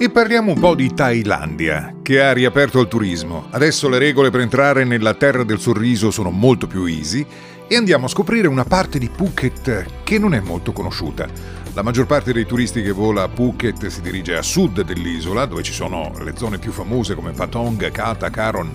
E parliamo un po' di Thailandia, che ha riaperto al turismo. Adesso le regole per entrare nella terra del sorriso sono molto più easy e andiamo a scoprire una parte di Phuket che non è molto conosciuta. La maggior parte dei turisti che vola a Phuket si dirige a sud dell'isola, dove ci sono le zone più famose come Patong, Kata, Karon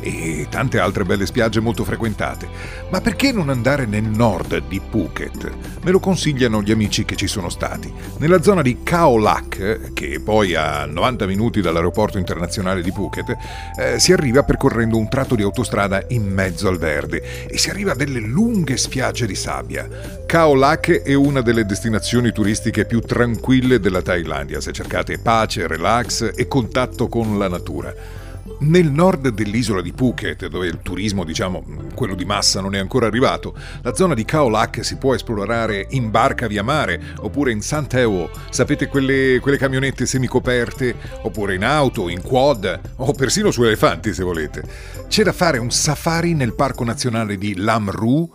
e tante altre belle spiagge molto frequentate. Ma perché non andare nel nord di Phuket? Me lo consigliano gli amici che ci sono stati. Nella zona di Khao Lak, che poi a 90 minuti dall'aeroporto internazionale di Phuket, eh, si arriva percorrendo un tratto di autostrada in mezzo al verde e si arriva a delle lunghe spiagge di sabbia. Khao Lak è una delle destinazioni turistiche più tranquille della Thailandia se cercate pace, relax e contatto con la natura. Nel nord dell'isola di Phuket, dove il turismo, diciamo, quello di massa non è ancora arrivato, la zona di Khao Lak si può esplorare in barca via mare, oppure in Santeo, sapete quelle, quelle camionette semicoperte, oppure in auto, in quad, o persino su elefanti se volete. C'è da fare un safari nel parco nazionale di Lam Ru,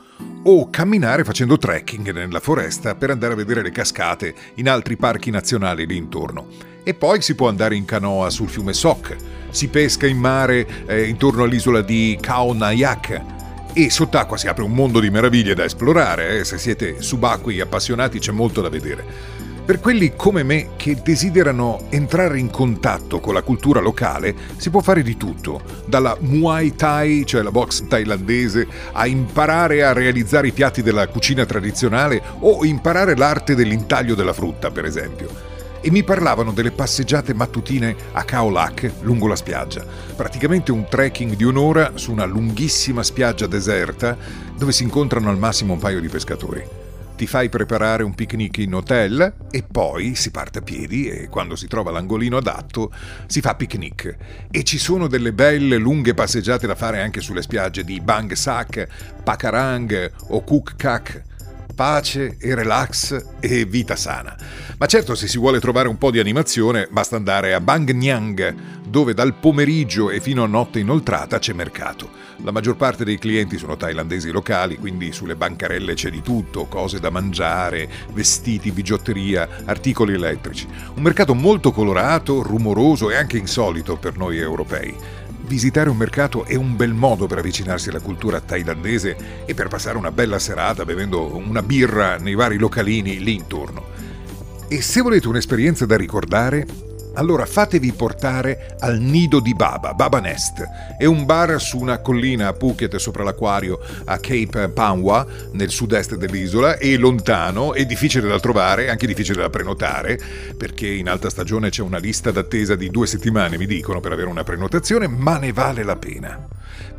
o camminare facendo trekking nella foresta per andare a vedere le cascate in altri parchi nazionali lì intorno. E poi si può andare in canoa sul fiume Sok, si pesca in mare eh, intorno all'isola di Khao Nayak e sott'acqua si apre un mondo di meraviglie da esplorare, eh. se siete subacquei appassionati c'è molto da vedere. Per quelli come me che desiderano entrare in contatto con la cultura locale, si può fare di tutto, dalla Muay Thai, cioè la box thailandese, a imparare a realizzare i piatti della cucina tradizionale o imparare l'arte dell'intaglio della frutta, per esempio e mi parlavano delle passeggiate mattutine a Khao Lak lungo la spiaggia. Praticamente un trekking di un'ora su una lunghissima spiaggia deserta dove si incontrano al massimo un paio di pescatori. Ti fai preparare un picnic in hotel e poi si parte a piedi e quando si trova l'angolino adatto si fa picnic. E ci sono delle belle lunghe passeggiate da fare anche sulle spiagge di Bang Sak, Pakarang o Kuk Kak pace e relax e vita sana. Ma certo, se si vuole trovare un po' di animazione, basta andare a Bang Nyang, dove dal pomeriggio e fino a notte inoltrata c'è mercato. La maggior parte dei clienti sono thailandesi locali, quindi sulle bancarelle c'è di tutto, cose da mangiare, vestiti, bigiotteria, articoli elettrici. Un mercato molto colorato, rumoroso e anche insolito per noi europei visitare un mercato è un bel modo per avvicinarsi alla cultura thailandese e per passare una bella serata bevendo una birra nei vari localini lì intorno. E se volete un'esperienza da ricordare, allora fatevi portare al Nido di Baba, Baba Nest. È un bar su una collina a Phuket sopra l'acquario a Cape Panwa, nel sud-est dell'isola, è lontano, è difficile da trovare, anche difficile da prenotare, perché in alta stagione c'è una lista d'attesa di due settimane, mi dicono, per avere una prenotazione, ma ne vale la pena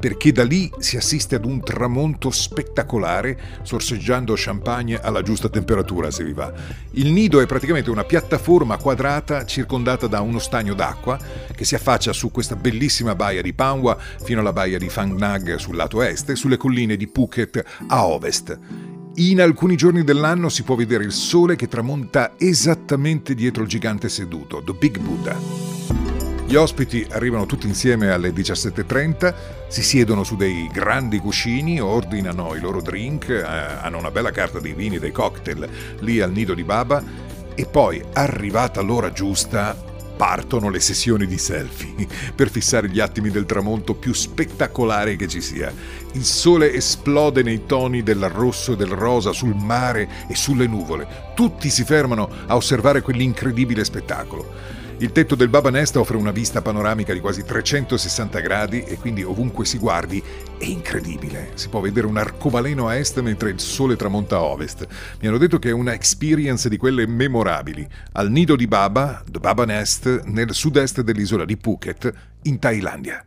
perché da lì si assiste ad un tramonto spettacolare sorseggiando champagne alla giusta temperatura se vi va. Il nido è praticamente una piattaforma quadrata circondata da uno stagno d'acqua che si affaccia su questa bellissima baia di Panwa fino alla baia di Phang Nag sul lato est e sulle colline di Phuket a ovest. In alcuni giorni dell'anno si può vedere il sole che tramonta esattamente dietro il gigante seduto, The Big Buddha. Gli ospiti arrivano tutti insieme alle 17.30, si siedono su dei grandi cuscini, ordinano i loro drink, eh, hanno una bella carta dei vini, dei cocktail lì al nido di Baba e poi, arrivata l'ora giusta, partono le sessioni di selfie per fissare gli attimi del tramonto più spettacolare che ci sia. Il sole esplode nei toni del rosso e del rosa sul mare e sulle nuvole. Tutti si fermano a osservare quell'incredibile spettacolo. Il tetto del Baba Nest offre una vista panoramica di quasi 360 gradi e quindi ovunque si guardi è incredibile. Si può vedere un arcobaleno a est mentre il sole tramonta a ovest. Mi hanno detto che è una experience di quelle memorabili. Al nido di Baba, The Baba Nest, nel sud-est dell'isola di Phuket, in Thailandia.